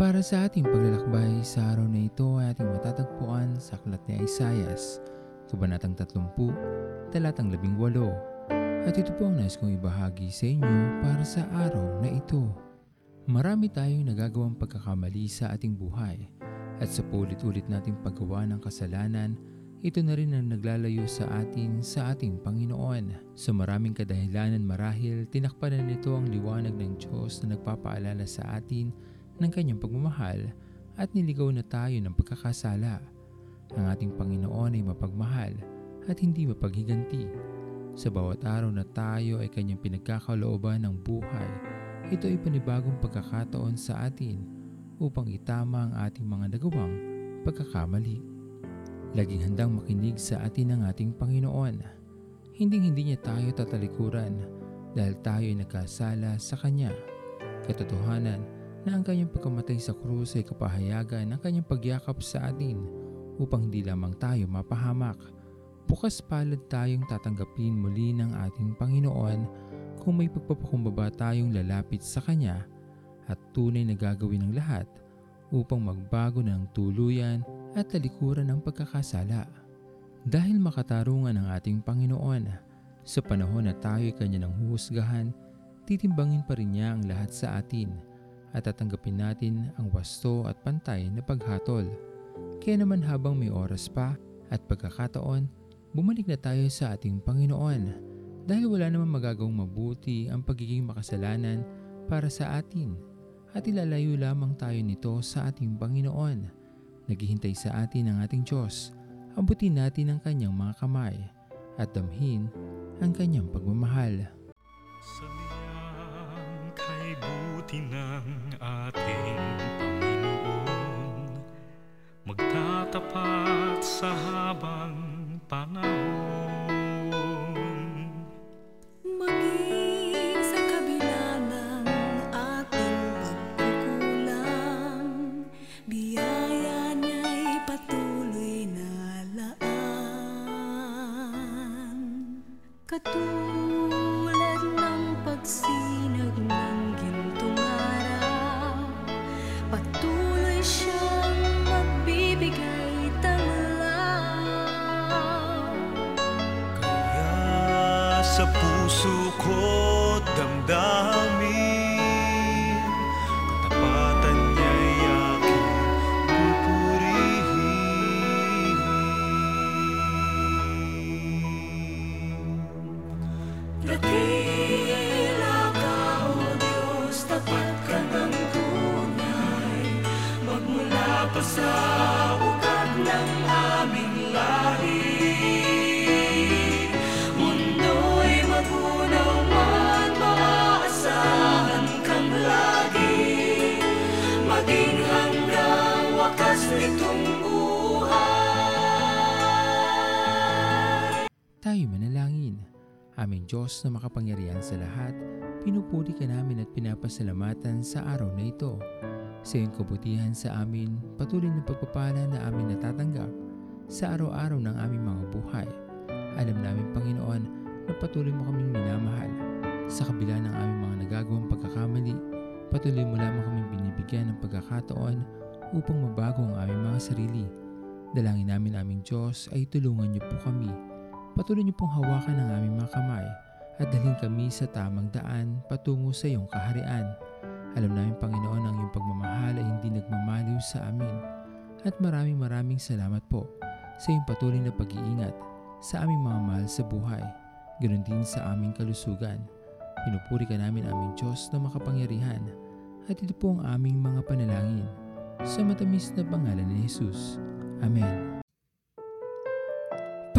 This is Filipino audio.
Para sa ating paglalakbay sa araw na ito ay ating matatagpuan sa Aklat ni Isayas, Kabanatang 30, Talatang 18. At ito po ang nais kong ibahagi sa inyo para sa araw na ito. Marami tayong nagagawang pagkakamali sa ating buhay at sa paulit-ulit nating paggawa ng kasalanan, ito na rin ang naglalayo sa atin sa ating Panginoon. Sa maraming kadahilanan marahil, tinakpan na nito ang liwanag ng Diyos na nagpapaalala sa atin ng kanyang pagmamahal at niligaw na tayo ng pagkakasala. Ang ating Panginoon ay mapagmahal at hindi mapaghiganti. Sa bawat araw na tayo ay kanyang pinagkakalooban ng buhay, ito ay panibagong pagkakataon sa atin upang itama ang ating mga nagawang pagkakamali. Laging handang makinig sa atin ng ating Panginoon. Hinding-hindi niya tayo tatalikuran dahil tayo ay nagkasala sa Kanya. Katotohanan, na ang kanyang pagkamatay sa krus ay kapahayagan ng kanyang pagyakap sa atin upang hindi lamang tayo mapahamak. Bukas palad tayong tatanggapin muli ng ating Panginoon kung may pagpapakumbaba tayong lalapit sa Kanya at tunay na gagawin ng lahat upang magbago ng tuluyan at talikuran ng pagkakasala. Dahil makatarungan ang ating Panginoon, sa panahon na tayo'y Kanya ng huhusgahan, titimbangin pa rin niya ang lahat sa atin – at tatanggapin natin ang wasto at pantay na paghatol. Kaya naman habang may oras pa at pagkakataon, bumalik na tayo sa ating Panginoon dahil wala naman magagawang mabuti ang pagiging makasalanan para sa atin at ilalayo lamang tayo nito sa ating Panginoon. Naghihintay sa atin ang ating Diyos. Abutin natin ang kanyang mga kamay at damhin ang kanyang pagmamahal. Sa buti ng ating Panginoon Magtatapat sa habang panahon Maging sa kabila ng ating pagkukulang, biyaya niya'y patuloy na laan. Katulad puso ko damdamin. Katapatan niya'y aking pupurihin. Dakila ka, O Diyos, tapat ka ng tunay. Magmula pa sa Tayo manalangin. Aming Diyos na makapangyarihan sa lahat, pinupuri ka namin at pinapasalamatan sa araw na ito. Sa iyong kabutihan sa amin, patuloy na pagpapala na amin natatanggap sa araw-araw ng aming mga buhay. Alam namin, Panginoon, na patuloy mo kaming minamahal. Sa kabila ng aming mga nagagawang pagkakamali, patuloy mo lamang kaming binibigyan ng pagkakataon upang mabago ang aming mga sarili. Dalangin namin aming Diyos ay tulungan niyo po kami Patuloy niyo pong hawakan ang aming mga kamay at dalhin kami sa tamang daan patungo sa iyong kaharian. Alam namin Panginoon ang iyong pagmamahal ay hindi nagmamaliw sa amin. At maraming maraming salamat po sa iyong patuloy na pag-iingat sa aming mga mahal sa buhay. Ganon din sa aming kalusugan. Pinupuri ka namin aming Diyos na makapangyarihan at ito po ang aming mga panalangin. Sa matamis na pangalan ni Jesus. Amen.